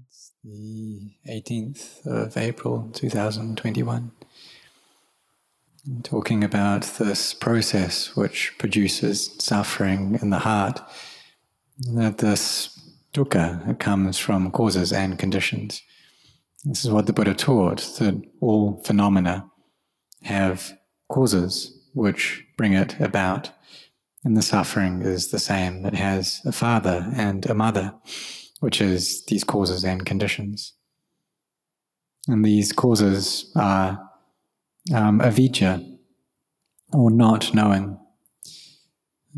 It's the 18th of April 2021. I'm talking about this process which produces suffering in the heart. That this dukkha comes from causes and conditions. This is what the Buddha taught that all phenomena have causes which bring it about. And the suffering is the same. It has a father and a mother which is these causes and conditions. And these causes are um, avijja, or not knowing.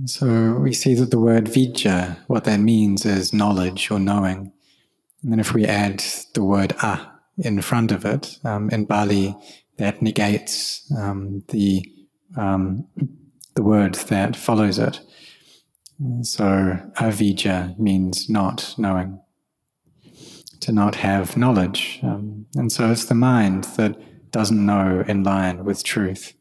so we see that the word vijja, what that means is knowledge or knowing. And then if we add the word a in front of it, um, in Pali, that negates um, the um, the word that follows it. So avijja means not knowing, to not have knowledge. Um, and so it's the mind that doesn't know in line with truth.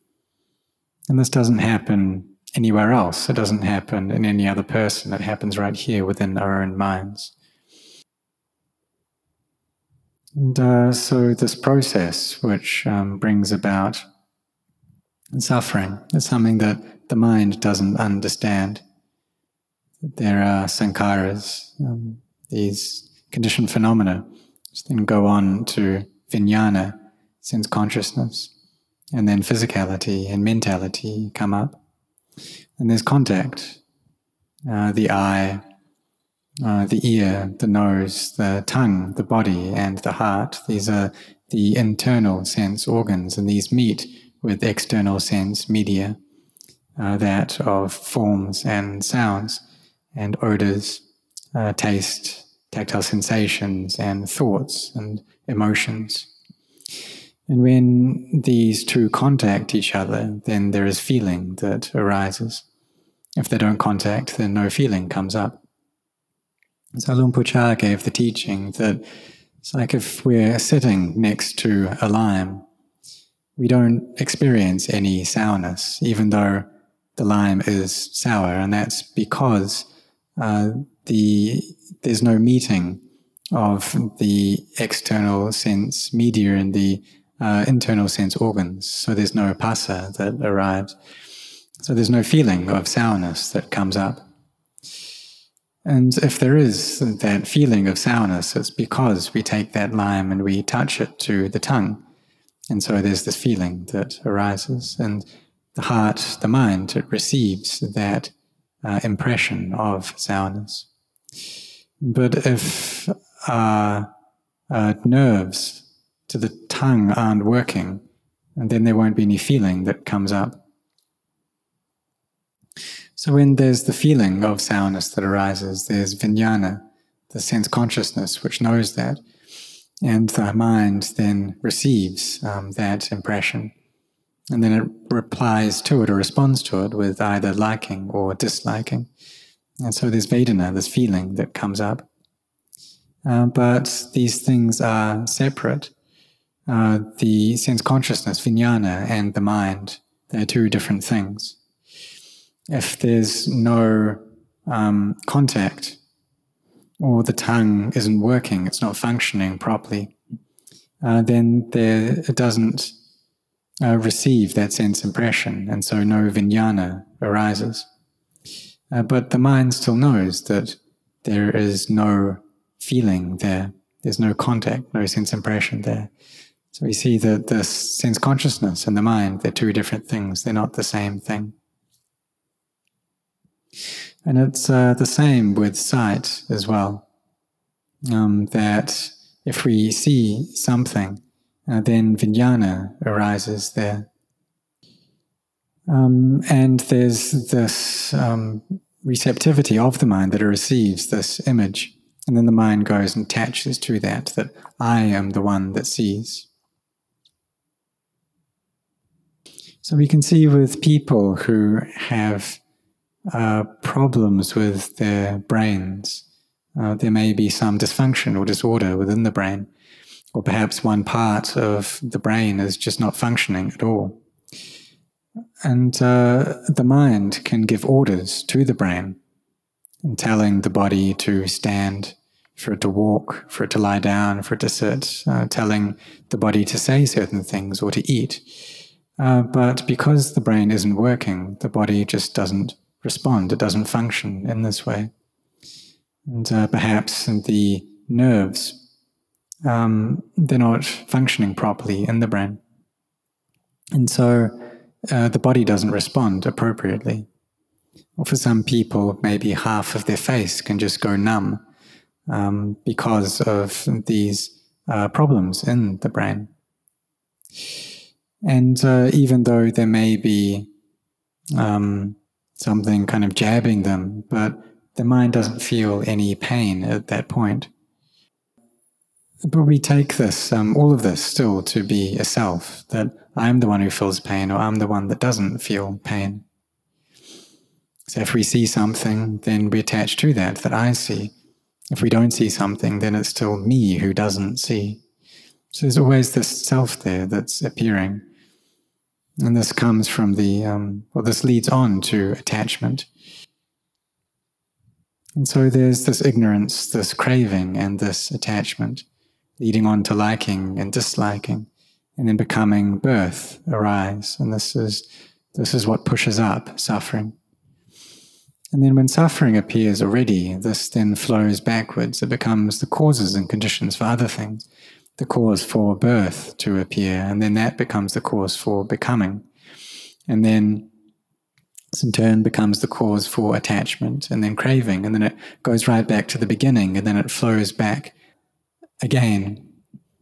And this doesn't happen anywhere else. It doesn't happen in any other person. It happens right here within our own minds. And uh, so this process, which um, brings about suffering, is something that the mind doesn't understand. There are sankharas, um, these conditioned phenomena, which then go on to vijnana, sense consciousness, and then physicality and mentality come up. And there's contact, uh, the eye, uh, the ear, the nose, the tongue, the body, and the heart. These are the internal sense organs, and these meet with external sense media, uh, that of forms and sounds and odors, uh, taste, tactile sensations, and thoughts and emotions. And when these two contact each other, then there is feeling that arises. If they don't contact, then no feeling comes up. So Luang gave the teaching that it's like if we're sitting next to a lime, we don't experience any sourness, even though the lime is sour, and that's because uh, the there's no meeting of the external sense media and the uh, internal sense organs. So there's no phassa that arrives. So there's no feeling of sourness that comes up. And if there is that feeling of sourness, it's because we take that lime and we touch it to the tongue. And so there's this feeling that arises. And the heart, the mind, it receives that uh, impression of sourness. But if our uh, nerves to the tongue aren't working, then there won't be any feeling that comes up. So when there's the feeling of sourness that arises, there's vijnana, the sense consciousness which knows that, and the mind then receives um, that impression, and then it replies to it or responds to it with either liking or disliking. And so there's Vedana, this feeling that comes up. Uh, but these things are separate. Uh, the sense consciousness, vijnana, and the mind, they're two different things. If there's no um, contact, or the tongue isn't working, it's not functioning properly, uh, then there, it doesn't uh, receive that sense impression, and so no vijnana arises. Uh, but the mind still knows that there is no feeling there, there's no contact, no sense impression there. So we see that the sense consciousness and the mind, they're two different things, they're not the same thing. And it's uh, the same with sight as well. Um, that if we see something, uh, then vijnana arises there. Um, and there's this um, receptivity of the mind that it receives this image. And then the mind goes and attaches to that, that I am the one that sees. So we can see with people who have uh, problems with their brains, uh, there may be some dysfunction or disorder within the brain, or perhaps one part of the brain is just not functioning at all. And uh, the mind can give orders to the brain, telling the body to stand, for it to walk, for it to lie down, for it to sit, uh, telling the body to say certain things or to eat. Uh, but because the brain isn't working, the body just doesn't respond, it doesn't function in this way. And uh, perhaps the nerves, um, they're not functioning properly in the brain. And so uh, the body doesn't respond appropriately. Or for some people, maybe half of their face can just go numb um, because of these uh, problems in the brain. And uh, even though there may be um, something kind of jabbing them, but the mind doesn't feel any pain at that point. But we take this, um, all of this still to be a self, that I'm the one who feels pain or I'm the one that doesn't feel pain. So if we see something, then we attach to that, that I see. If we don't see something, then it's still me who doesn't see. So there's always this self there that's appearing. And this comes from the, um, well, this leads on to attachment. And so there's this ignorance, this craving, and this attachment, leading on to liking and disliking, and then becoming birth, arise. And this is, this is what pushes up suffering. And then when suffering appears already, this then flows backwards. It becomes the causes and conditions for other things, the cause for birth to appear, and then that becomes the cause for becoming. And then in turn becomes the cause for attachment and then craving, and then it goes right back to the beginning, and then it flows back again.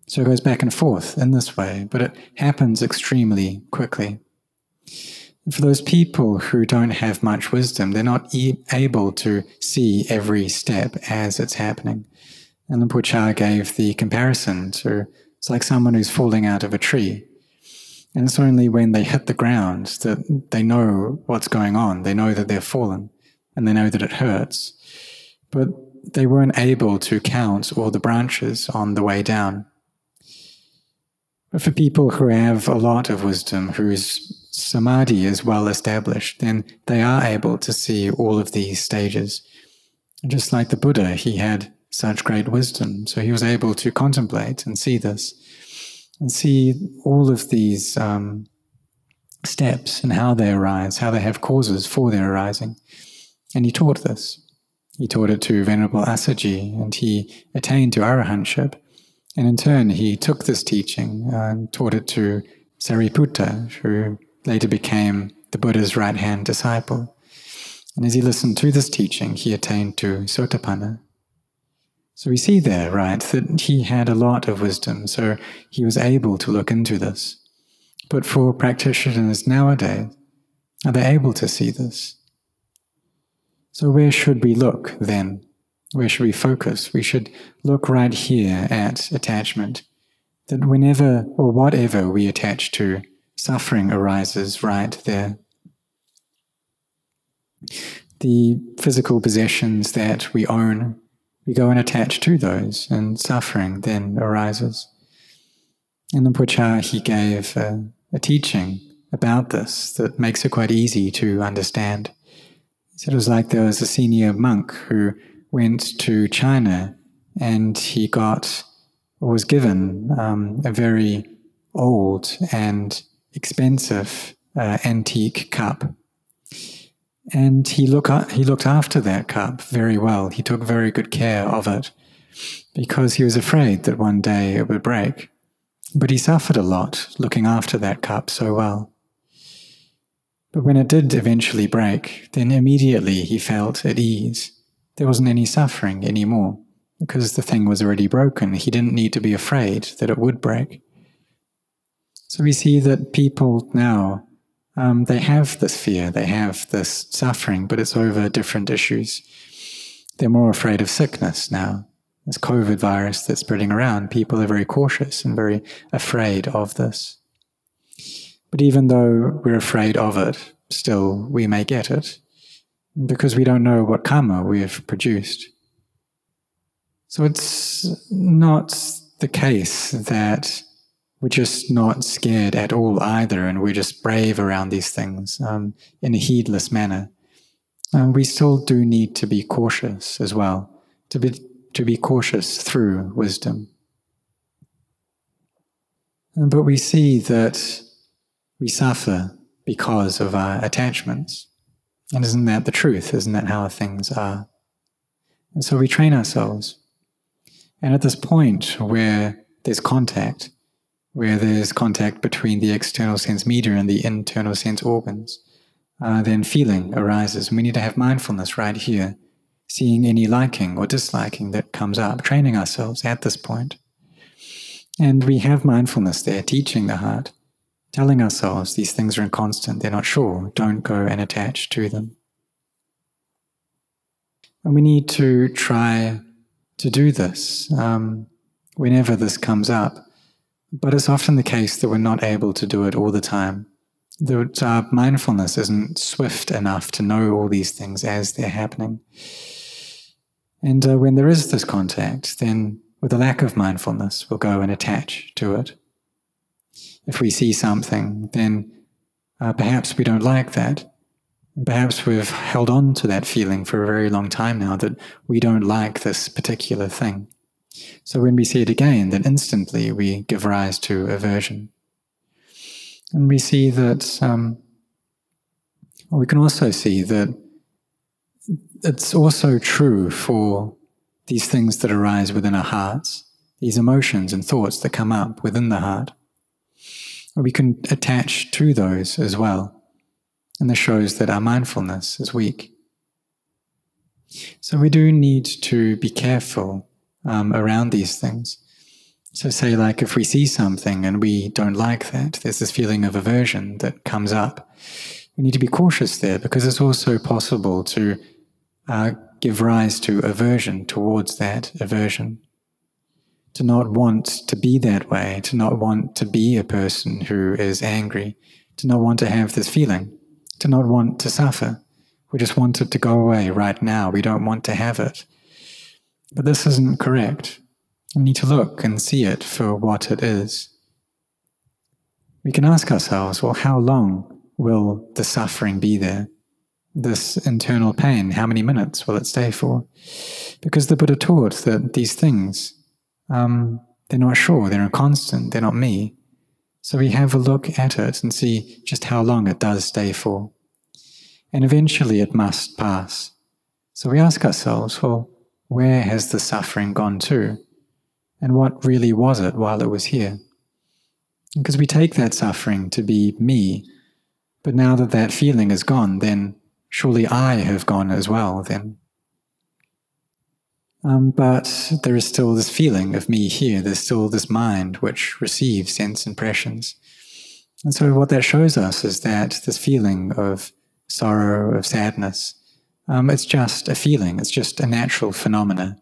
So it goes back and forth in this way, but it happens extremely quickly for those people who don't have much wisdom, they're not e- able to see every step as it's happening. And the Pucha gave the comparison to it's like someone who's falling out of a tree. And it's only when they hit the ground that they know what's going on. They know that they're fallen and they know that it hurts. But they weren't able to count all the branches on the way down. But for people who have a lot of wisdom, whose samadhi is well established, then they are able to see all of these stages. Just like the Buddha, he had such great wisdom, so he was able to contemplate and see this, and see all of these um, steps and how they arise, how they have causes for their arising. And he taught this. He taught it to Venerable Assaji, and he attained to arahantship. And in turn, he took this teaching and taught it to Sariputta, who later became the Buddha's right hand disciple. And as he listened to this teaching, he attained to Sotapanna. So we see there, right, that he had a lot of wisdom, so he was able to look into this. But for practitioners nowadays, are they able to see this? So where should we look then? Where should we focus? We should look right here at attachment. That whenever or whatever we attach to, suffering arises right there. The physical possessions that we own, we go and attach to those, and suffering then arises. The Pucha, he gave a, a teaching about this that makes it quite easy to understand. It was like there was a senior monk who went to China and he got or was given um, a very old and expensive uh, antique cup. And he, look, he looked after that cup very well. He took very good care of it because he was afraid that one day it would break. But he suffered a lot looking after that cup so well. But when it did eventually break, then immediately he felt at ease. There wasn't any suffering anymore because the thing was already broken. He didn't need to be afraid that it would break. So we see that people now, um, they have this fear, they have this suffering, but it's over different issues. They're more afraid of sickness now. This COVID virus that's spreading around, people are very cautious and very afraid of this. But even though we're afraid of it, still we may get it because we don't know what karma we have produced. So it's not the case that we're just not scared at all either, and we're just brave around these things um, in a heedless manner. Um, we still do need to be cautious as well, to be to be cautious through wisdom. But we see that we suffer because of our attachments. And isn't that the truth? Isn't that how things are? And so we train ourselves. And at this point where there's contact, where there's contact between the external sense media and the internal sense organs, uh, then feeling arises. We need to have mindfulness right here, seeing any liking or disliking that comes up, training ourselves at this point. And we have mindfulness there, teaching the heart, telling ourselves these things are inconstant, they're not sure, don't go and attach to them. And we need to try to do this um, whenever this comes up. But it's often the case that we're not able to do it all the time. That our mindfulness isn't swift enough to know all these things as they're happening. And uh, when there is this contact, then with a lack of mindfulness, we'll go and attach to it. If we see something, then uh, perhaps we don't like that. Perhaps we've held on to that feeling for a very long time now that we don't like this particular thing. So when we see it again, then instantly we give rise to aversion. And we see that, um, well, we can also see that it's also true for these things that arise within our hearts, these emotions and thoughts that come up within the heart. We can attach to those as well. And this shows that our mindfulness is weak. So we do need to be careful um, around these things. So, say, like if we see something and we don't like that, there's this feeling of aversion that comes up. We need to be cautious there because it's also possible to uh, give rise to aversion towards that aversion. To not want to be that way, to not want to be a person who is angry, to not want to have this feeling, to not want to suffer. We just want it to go away right now. We don't want to have it. But this isn't correct. We need to look and see it for what it is. We can ask ourselves, well, how long will the suffering be there? this internal pain, how many minutes will it stay for? Because the Buddha taught that these things, um, they're not sure, they're inconstant, they're not me. So we have a look at it and see just how long it does stay for. And eventually it must pass. So we ask ourselves, well, where has the suffering gone to? And what really was it while it was here? Because we take that suffering to be me, but now that that feeling is gone, then surely I have gone as well then. Um, but there is still this feeling of me here, there's still this mind which receives sense impressions. And so, what that shows us is that this feeling of sorrow, of sadness, um, it's just a feeling, it's just a natural phenomena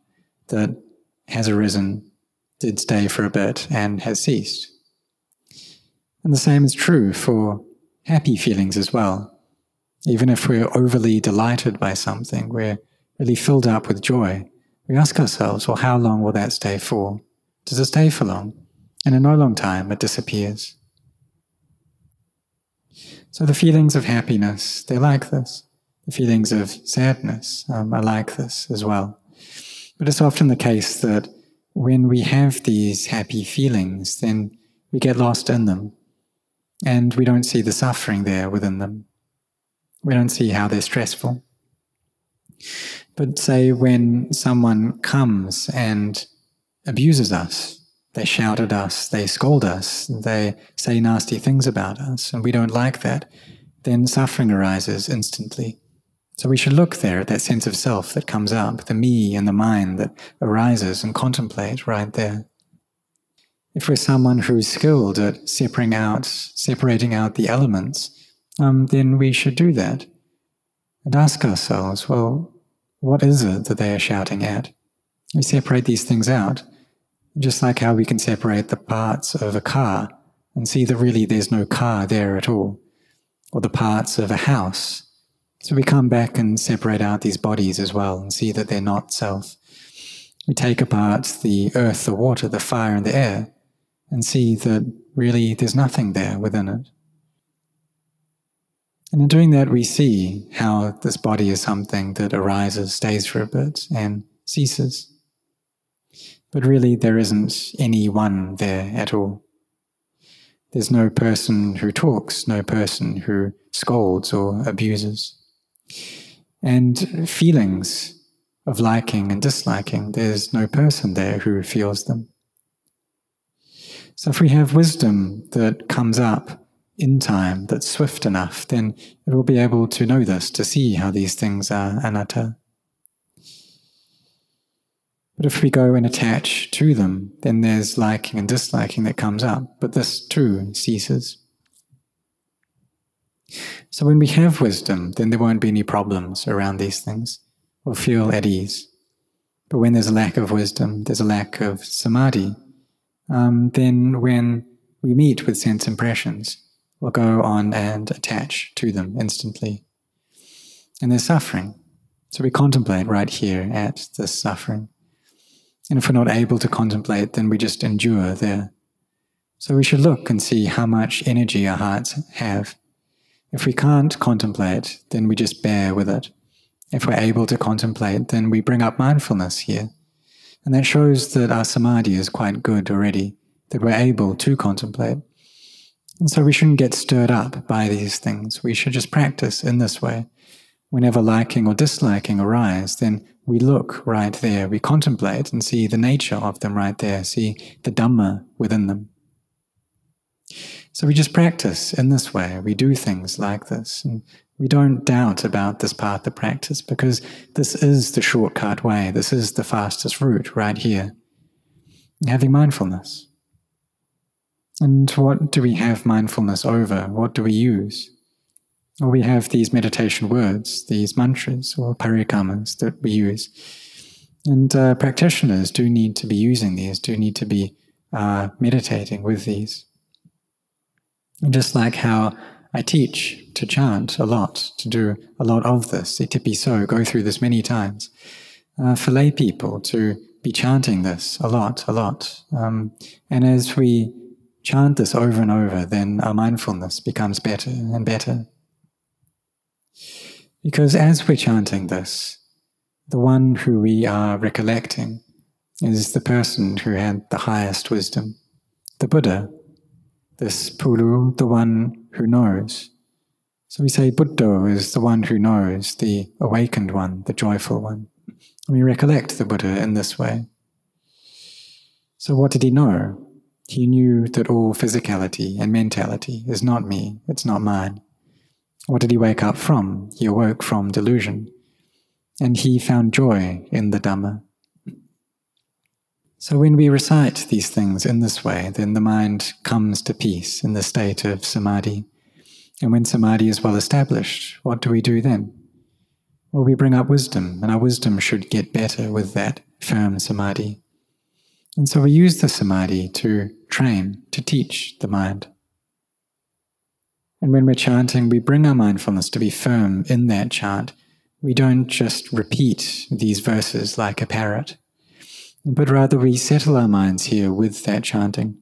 that has arisen, did stay for a bit, and has ceased. And the same is true for happy feelings as well. Even if we're overly delighted by something, we're really filled up with joy. We ask ourselves, well, how long will that stay for? Does it stay for long? And in no long time, it disappears. So the feelings of happiness, they're like this. The feelings of sadness um, are like this as well. But it's often the case that when we have these happy feelings, then we get lost in them and we don't see the suffering there within them. We don't see how they're stressful. But say when someone comes and abuses us, they shout at us, they scold us, they say nasty things about us, and we don't like that, then suffering arises instantly. So we should look there at that sense of self that comes up, the me and the mind that arises and contemplate right there. If we're someone who's skilled at separating out, separating out the elements, um, then we should do that and ask ourselves, well, what is it that they are shouting at? We separate these things out, just like how we can separate the parts of a car and see that really there's no car there at all, or the parts of a house. So we come back and separate out these bodies as well and see that they're not self. We take apart the earth, the water, the fire, and the air and see that really there's nothing there within it. And in doing that, we see how this body is something that arises, stays for a bit, and ceases. but really there isn't any one there at all. There's no person who talks, no person who scolds or abuses. And feelings of liking and disliking, there's no person there who feels them. So if we have wisdom that comes up in time, that's swift enough, then it will be able to know this, to see how these things are anatta. But if we go and attach to them, then there's liking and disliking that comes up, but this too ceases. So when we have wisdom, then there won't be any problems around these things. We'll feel at ease. But when there's a lack of wisdom, there's a lack of samadhi, um, then when we meet with sense impressions, we'll go on and attach to them instantly. And there's suffering. So we contemplate right here at this suffering. And if we're not able to contemplate, then we just endure there. So we should look and see how much energy our hearts have. If we can't contemplate, then we just bear with it. If we're able to contemplate, then we bring up mindfulness here. And that shows that our samadhi is quite good already, that we're able to contemplate. And so we shouldn't get stirred up by these things. We should just practice in this way. Whenever liking or disliking arise, then we look right there, we contemplate and see the nature of them right there, see the Dhamma within them. So we just practice in this way, we do things like this, and we don't doubt about this path of practice because this is the shortcut way, this is the fastest route right here. Having mindfulness. And what do we have mindfulness over? What do we use? Well, we have these meditation words, these mantras or parikrammas that we use. And uh, practitioners do need to be using these, do need to be uh, meditating with these. And just like how I teach to chant a lot, to do a lot of this. Itipiso, go through this many times. Uh, for lay people to be chanting this a lot, a lot. Um, and as we chant this over and over, then our mindfulness becomes better and better. Because as we're chanting this, the one who we are recollecting is the person who had the highest wisdom, the Buddha, this Pulu, the one who knows. So we say Buddha is the one who knows, the awakened one, the joyful one. And we recollect the Buddha in this way. So what did he know? He knew that all physicality and mentality is not me, it's not mine. What did he wake up from? He awoke from delusion. And he found joy in the Dhamma. So when we recite these things in this way, then the mind comes to peace in the state of samadhi. And when samadhi is well established, what do we do then? Well, we bring up wisdom, and our wisdom should get better with that firm samadhi. And so we use the samadhi to train, to teach the mind. And when we're chanting, we bring our mindfulness to be firm in that chant. We don't just repeat these verses like a parrot but rather we settle our minds here with that chanting.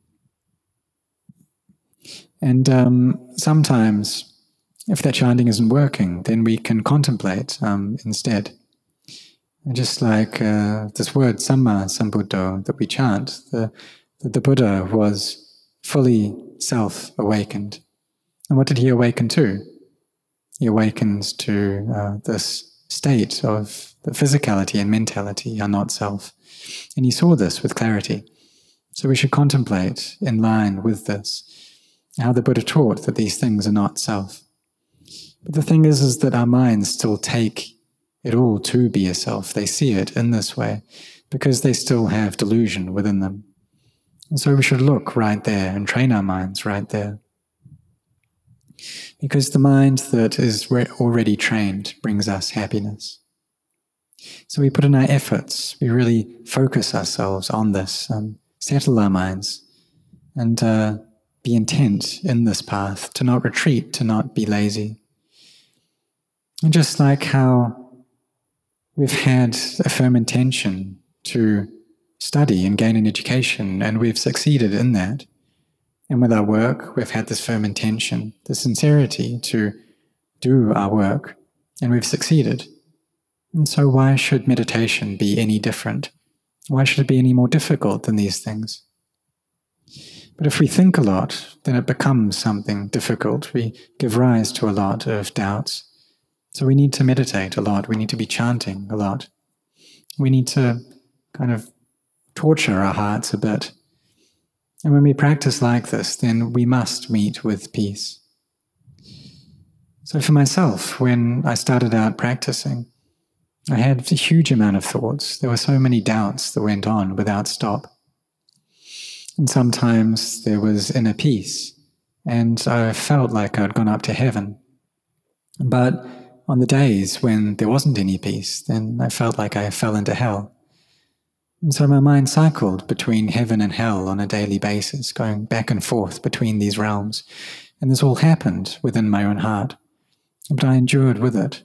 And um, sometimes, if that chanting isn't working, then we can contemplate um, instead. Just like uh, this word Samma Sambuddho that we chant, the, the, the Buddha was fully self awakened. And what did he awaken to? He awakens to uh, this state of the physicality and mentality are not self. And he saw this with clarity. So we should contemplate in line with this how the Buddha taught that these things are not self. But the thing is, is that our minds still take it all to be a self. They see it in this way because they still have delusion within them. And so we should look right there and train our minds right there. Because the mind that is already trained brings us happiness. So we put in our efforts, we really focus ourselves on this, um, settle our minds, and uh, be intent in this path, to not retreat, to not be lazy. And just like how we've had a firm intention to study and gain an education, and we've succeeded in that. And with our work, we've had this firm intention, the sincerity to do our work, and we've succeeded. And so, why should meditation be any different? Why should it be any more difficult than these things? But if we think a lot, then it becomes something difficult. We give rise to a lot of doubts. So we need to meditate a lot. We need to be chanting a lot. We need to kind of torture our hearts a bit. And when we practice like this, then we must meet with peace. So for myself, when I started out practicing, I had a huge amount of thoughts. There were so many doubts that went on without stop. And sometimes there was inner peace, and I felt like I'd gone up to heaven. But on the days when there wasn't any peace, then I felt like I fell into hell. And so my mind cycled between heaven and hell on a daily basis, going back and forth between these realms. And this all happened within my own heart. But I endured with it.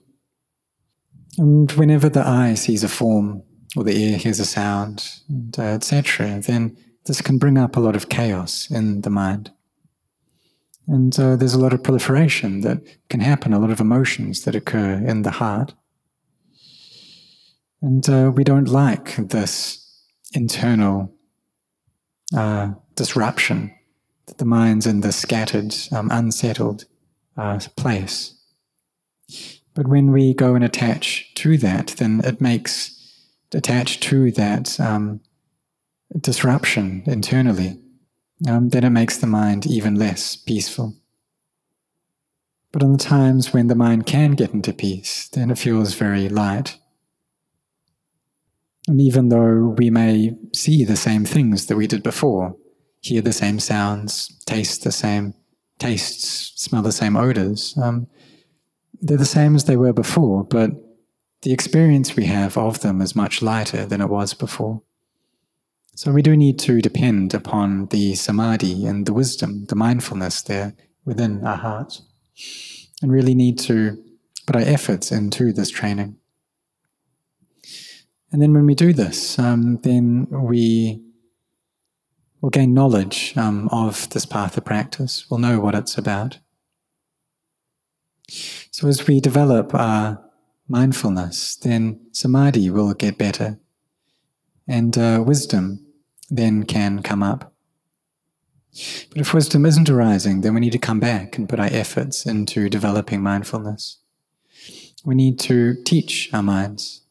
And whenever the eye sees a form, or the ear hears a sound, uh, etc., then this can bring up a lot of chaos in the mind. And there's a lot of proliferation that can happen, a lot of emotions that occur in the heart. And uh, we don't like this internal uh, disruption that the mind's in this scattered, um, unsettled uh, place. But when we go and attach to that, then it makes attached to that um, disruption internally, um, then it makes the mind even less peaceful. But on the times when the mind can get into peace, then it feels very light. And even though we may see the same things that we did before, hear the same sounds, taste the same tastes, smell the same odors, um, they're the same as they were before, but the experience we have of them is much lighter than it was before. So we do need to depend upon the samadhi and the wisdom, the mindfulness there within our hearts, and really need to put our efforts into this training. And then when we do this, um, then we will gain knowledge um, of this path of practice. We'll know what it's about. So as we develop our mindfulness, then samadhi will get better, and uh, wisdom then can come up. But if wisdom isn't arising, then we need to come back and put our efforts into developing mindfulness. We need to teach our minds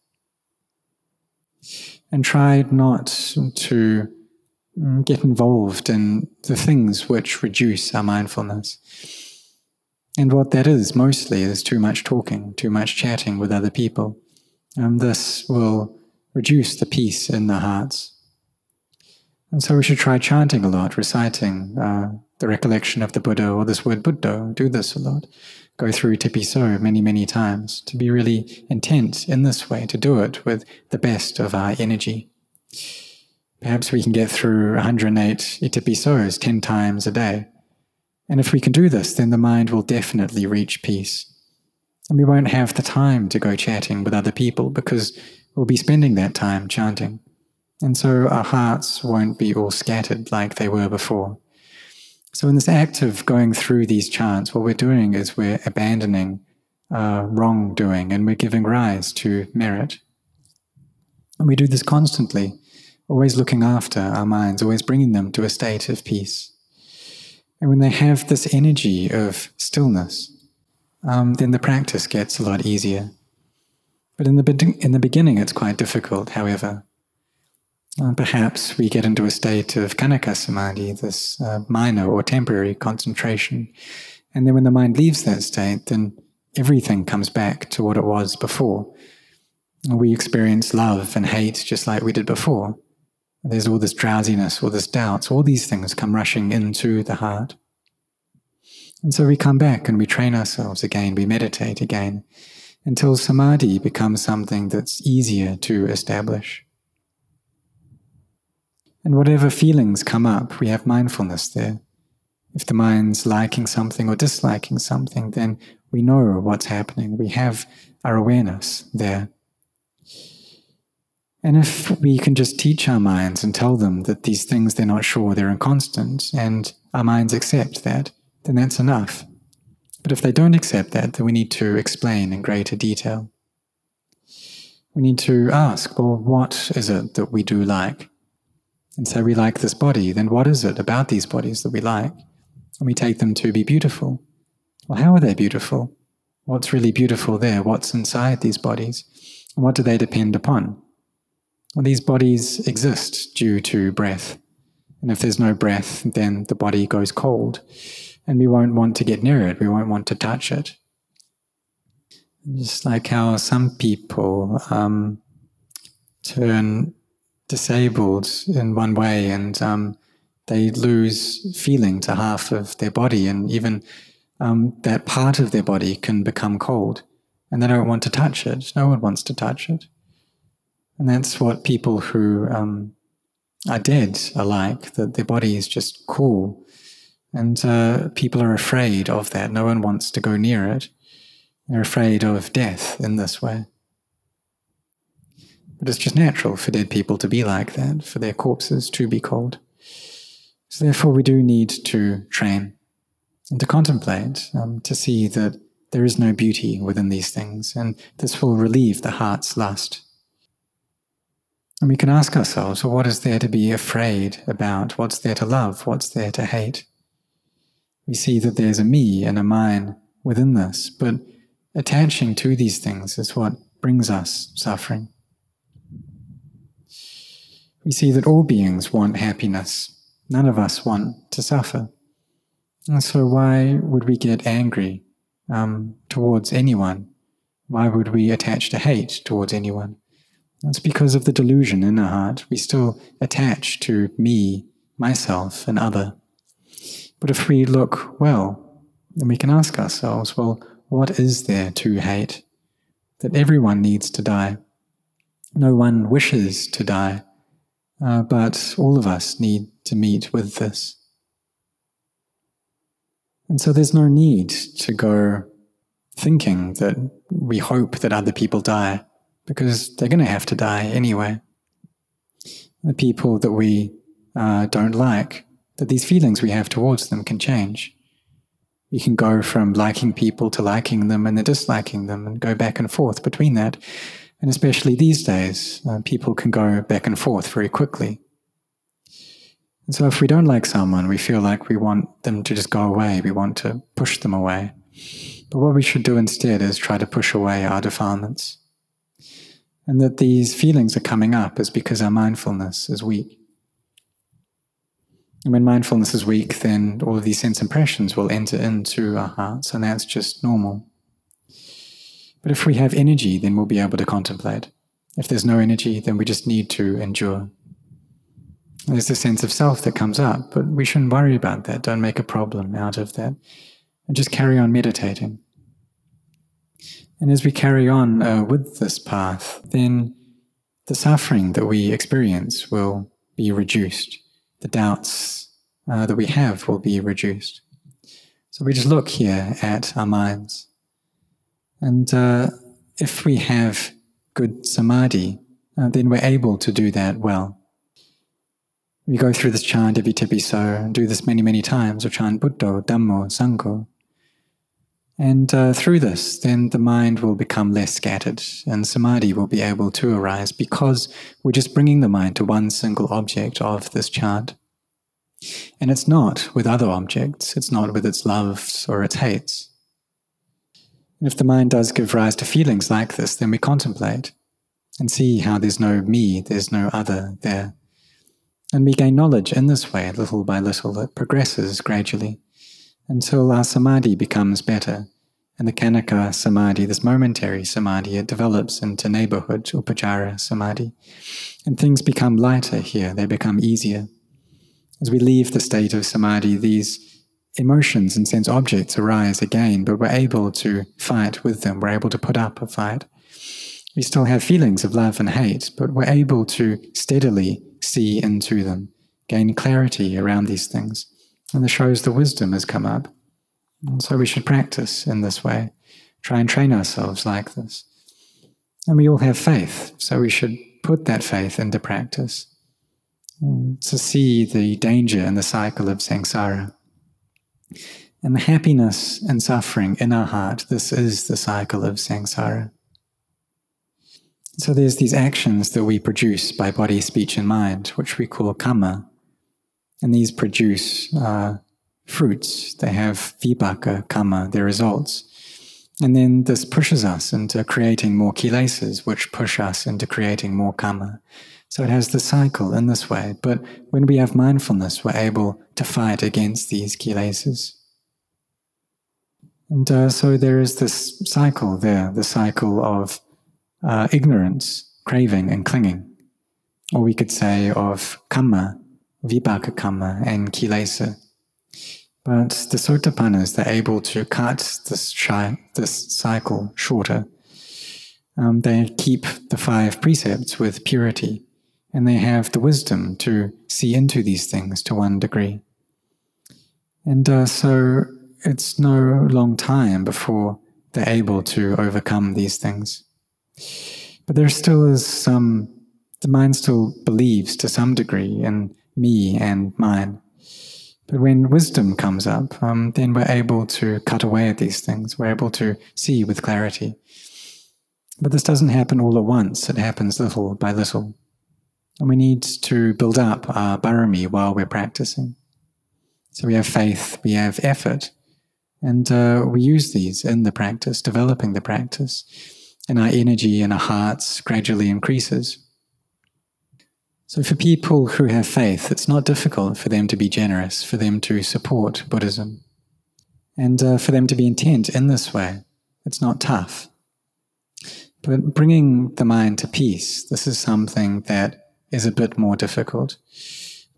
and try not to mm, get involved in the things which reduce our mindfulness. And what that is mostly is too much talking, too much chatting with other people. And this will reduce the peace in the hearts. And so we should try chanting a lot, reciting uh, the recollection of the Buddha or this word Buddha. Do this a lot. Go through Tipiso many, many times to be really intent in this way, to do it with the best of our energy. Perhaps we can get through 108 Itipisos 10 times a day. And if we can do this, then the mind will definitely reach peace. And we won't have the time to go chatting with other people because we'll be spending that time chanting. And so our hearts won't be all scattered like they were before. So, in this act of going through these chants, what we're doing is we're abandoning uh, wrongdoing and we're giving rise to merit. And we do this constantly, always looking after our minds, always bringing them to a state of peace. And when they have this energy of stillness, um, then the practice gets a lot easier. But in the, be- in the beginning, it's quite difficult, however. Uh, perhaps we get into a state of khanika samadhi, this uh, minor or temporary concentration. And then when the mind leaves that state, then everything comes back to what it was before. We experience love and hate just like we did before. There's all this drowsiness, all this doubts, all these things come rushing into the heart. And so we come back and we train ourselves again, we meditate again, until samadhi becomes something that's easier to establish. And whatever feelings come up, we have mindfulness there. If the mind's liking something or disliking something, then we know what's happening. We have our awareness there. And if we can just teach our minds and tell them that these things they're not sure, they're inconstant, and our minds accept that, then that's enough. But if they don't accept that, then we need to explain in greater detail. we need to ask, well, what is it that we do like? And so we like this body, then what is it about these bodies that we like? And we take them to be beautiful. Well, how are they beautiful? What's really beautiful there? What's inside these bodies? And what do they depend upon? Well, these bodies exist due to breath. And if there's no breath, then the body goes cold. And we won't want to get near it, we won't want to touch it. Just like how some people um, turn disabled in one way and um, they lose feeling to half of their body, and even um, that part of their body can become cold and they don't want to touch it. No one wants to touch it. And that's what people who um, are dead are like, that their body is just cool. And uh, people are afraid of that. No one wants to go near it. They're afraid of death in this way. But it's just natural for dead people to be like that, for their corpses to be cold. So therefore, we do need to train and to contemplate, um, to see that there is no beauty within these things, and this will relieve the heart's lust. And we can ask ourselves, well, what is there to be afraid about? What's there to love? What's there to hate? We see that there's a me and a mine within this, but attaching to these things is what brings us suffering. We see that all beings want happiness. None of us want to suffer. And so, why would we get angry um, towards anyone? Why would we attach to hate towards anyone? It's because of the delusion in our heart. We still attach to me, myself, and other. But if we look well, then we can ask ourselves, well, what is there to hate? That everyone needs to die. No one wishes to die, uh, but all of us need to meet with this. And so there's no need to go thinking that we hope that other people die because they're going to have to die anyway. The people that we uh, don't like, that these feelings we have towards them can change. We can go from liking people to liking them and then disliking them and go back and forth between that. And especially these days, uh, people can go back and forth very quickly. And so if we don't like someone, we feel like we want them to just go away, we want to push them away. But what we should do instead is try to push away our defilements. And that these feelings are coming up is because our mindfulness is weak. And when mindfulness is weak, then all of these sense impressions will enter into our hearts, and that's just normal. But if we have energy, then we'll be able to contemplate. If there's no energy, then we just need to endure. There's a sense of self that comes up, but we shouldn't worry about that. Don't make a problem out of that. And just carry on meditating. And as we carry on uh, with this path, then the suffering that we experience will be reduced. The doubts uh, that we have will be reduced. So we just look here at our minds. And uh, if we have good samadhi, uh, then we're able to do that well. We go through this chant every tipi so, and do this many, many times, or chant Buddho, Dhammo, Sangho. And uh, through this, then the mind will become less scattered, and samadhi will be able to arise because we're just bringing the mind to one single object of this chant. And it's not with other objects, it's not with its loves or its hates. And if the mind does give rise to feelings like this, then we contemplate and see how there's no me, there's no other there. And we gain knowledge in this way, little by little. It progresses gradually until our samadhi becomes better. And the khanika samadhi, this momentary samadhi, it develops into neighborhood, upacara samadhi. And things become lighter here, they become easier. As we leave the state of samadhi, these emotions and sense objects arise again, but we're able to fight with them, we're able to put up a fight. We still have feelings of love and hate, but we're able to steadily see into them, gain clarity around these things. And this shows the wisdom has come up. And so we should practice in this way, try and train ourselves like this. And we all have faith, so we should put that faith into practice mm, to see the danger in the cycle of samsara. And the happiness and suffering in our heart, this is the cycle of samsara. So there's these actions that we produce by body, speech, and mind, which we call kamma. And these produce uh, fruits. They have vipaka kamma, their results. And then this pushes us into creating more kilesas, which push us into creating more kamma. So it has the cycle in this way. But when we have mindfulness, we're able to fight against these kilesas. And uh, so there is this cycle there, the cycle of uh, ignorance, craving, and clinging. Or we could say of kamma, vipaka kamma, and kilesa. But the sotapannas, they're able to cut this, shy, this cycle shorter. Um, they keep the five precepts with purity, and they have the wisdom to see into these things to one degree. And uh, so it's no long time before they're able to overcome these things. But there still is some, the mind still believes to some degree in me and mine. But when wisdom comes up, um, then we're able to cut away at these things. We're able to see with clarity. But this doesn't happen all at once, it happens little by little. And we need to build up our barami while we're practicing. So we have faith, we have effort, and uh, we use these in the practice, developing the practice. And our energy and our hearts gradually increases. So, for people who have faith, it's not difficult for them to be generous, for them to support Buddhism, and uh, for them to be intent in this way. It's not tough. But bringing the mind to peace, this is something that is a bit more difficult.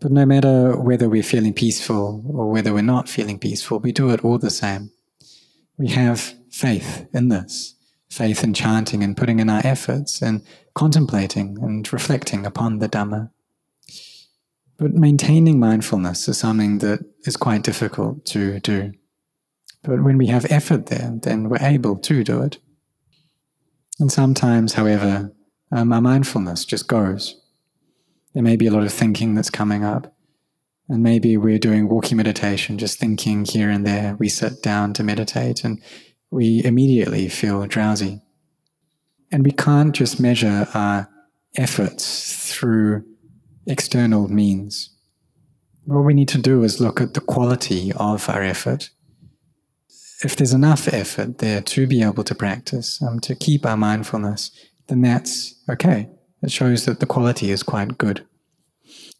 But no matter whether we're feeling peaceful or whether we're not feeling peaceful, we do it all the same. We have faith in this, faith in chanting and putting in our efforts and contemplating and reflecting upon the Dhamma. But maintaining mindfulness is something that is quite difficult to do. But when we have effort there, then we're able to do it. And sometimes, however, um, our mindfulness just goes. There may be a lot of thinking that's coming up. And maybe we're doing walking meditation, just thinking here and there. We sit down to meditate and we immediately feel drowsy. And we can't just measure our efforts through external means. What we need to do is look at the quality of our effort. If there's enough effort there to be able to practice, um, to keep our mindfulness, then that's okay. It shows that the quality is quite good.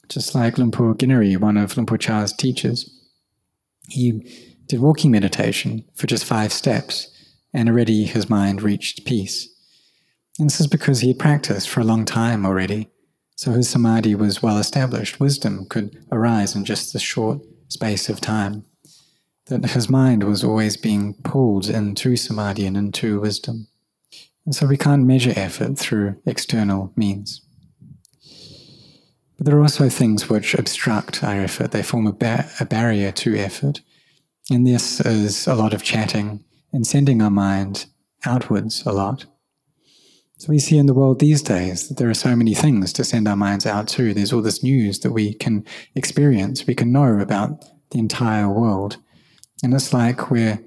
Just like Luang Por Kinaree, one of Luang Por Chah's teachers, he did walking meditation for just five steps, and already his mind reached peace. And this is because he had practiced for a long time already. So his samadhi was well established. Wisdom could arise in just the short space of time. That his mind was always being pulled into samadhi and into wisdom. And so we can't measure effort through external means. But there are also things which obstruct our effort. They form a, ba- a barrier to effort. And this is a lot of chatting and sending our mind outwards a lot. So we see in the world these days that there are so many things to send our minds out to. There's all this news that we can experience, we can know about the entire world. And it's like we're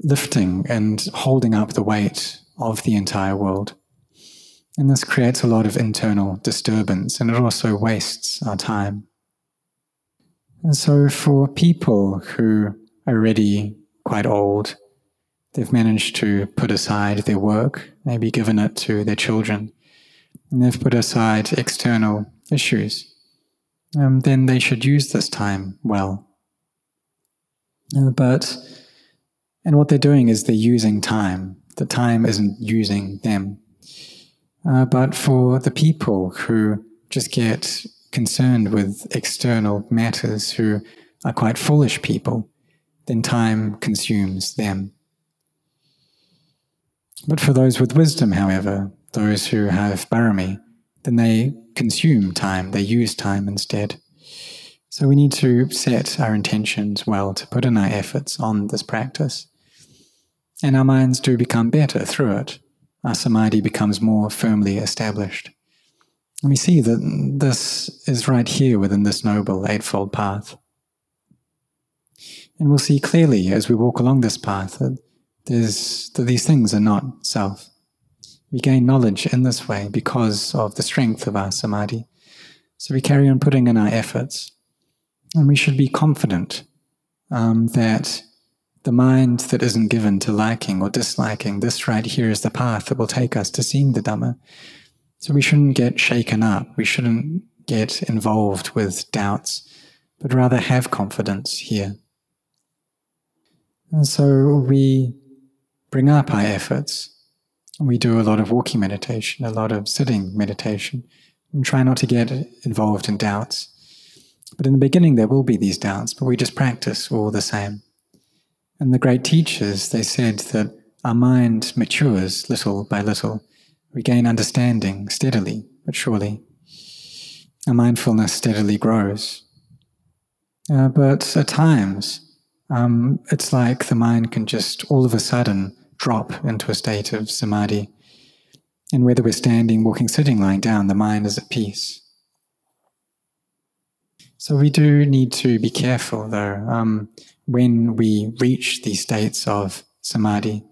lifting and holding up the weight of the entire world. And this creates a lot of internal disturbance and it also wastes our time. And so for people who are already quite old, they've managed to put aside their work, maybe given it to their children, and they've put aside external issues, um, then they should use this time well. Uh, but, and what they're doing is they're using time. The time isn't using them. Uh, but for the people who just get concerned with external matters, who are quite foolish people, then time consumes them. But for those with wisdom, however, those who have barami, then they consume time, they use time instead. So we need to set our intentions well to put in our efforts on this practice. And our minds do become better through it. Our samadhi becomes more firmly established. And we see that this is right here within this noble Eightfold Path. And we'll see clearly as we walk along this path that that these things are not self. We gain knowledge in this way because of the strength of our samadhi. So we carry on putting in our efforts. And we should be confident um, that the mind that isn't given to liking or disliking, this right here is the path that will take us to seeing the Dhamma. So we shouldn't get shaken up. We shouldn't get involved with doubts, but rather have confidence here. And so we bring up our efforts. We do a lot of walking meditation, a lot of sitting meditation, and try not to get involved in doubts. But in the beginning, there will be these doubts, but we just practice all the same. And the great teachers, they said that our mind matures little by little. We gain understanding steadily but surely. Our mindfulness steadily grows. Uh, but at times, um, it's like the mind can just all of a sudden drop into a state of samadhi. And whether we're standing, walking, sitting, lying down, the mind is at peace. So we do need to be careful, though, um, when we reach these states of samadhi,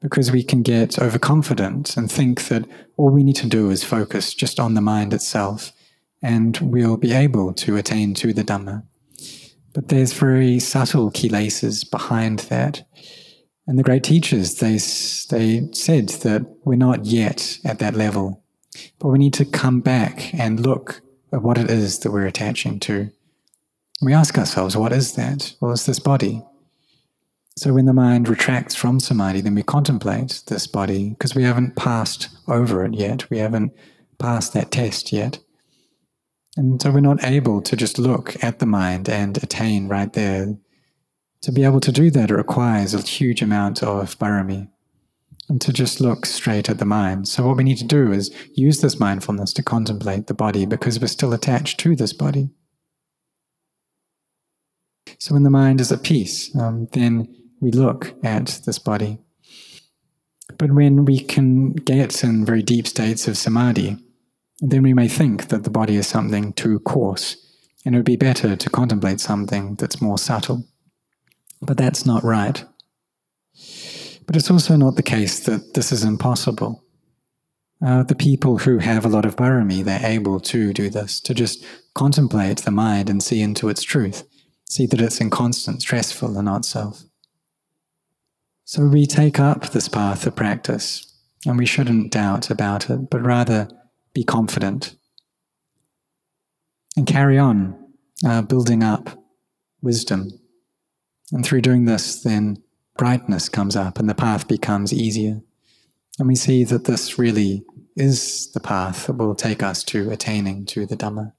because we can get overconfident and think that all we need to do is focus just on the mind itself, and we'll be able to attain to the Dhamma. But there's very subtle kilesas behind that. And the great teachers, they, they said that we're not yet at that level, but we need to come back and look at what it is that we're attaching to. We ask ourselves, what is that? Well, it's this body. So when the mind retracts from samadhi, then we contemplate this body because we haven't passed over it yet. We haven't passed that test yet. And so we're not able to just look at the mind and attain right there. To be able to do that, it requires a huge amount of barami and to just look straight at the mind. So, what we need to do is use this mindfulness to contemplate the body because we're still attached to this body. So, when the mind is at peace, um, then we look at this body. But when we can get in very deep states of samadhi, then we may think that the body is something too coarse, and it would be better to contemplate something that's more subtle. But that's not right. But it's also not the case that this is impossible. Uh, the people who have a lot of barami, they're able to do this, to just contemplate the mind and see into its truth, see that it's inconstant, stressful, and not self. So we take up this path of practice, and we shouldn't doubt about it, but rather be confident and carry on uh, building up wisdom. And through doing this, then brightness comes up and the path becomes easier. And we see that this really is the path that will take us to attaining to the Dhamma.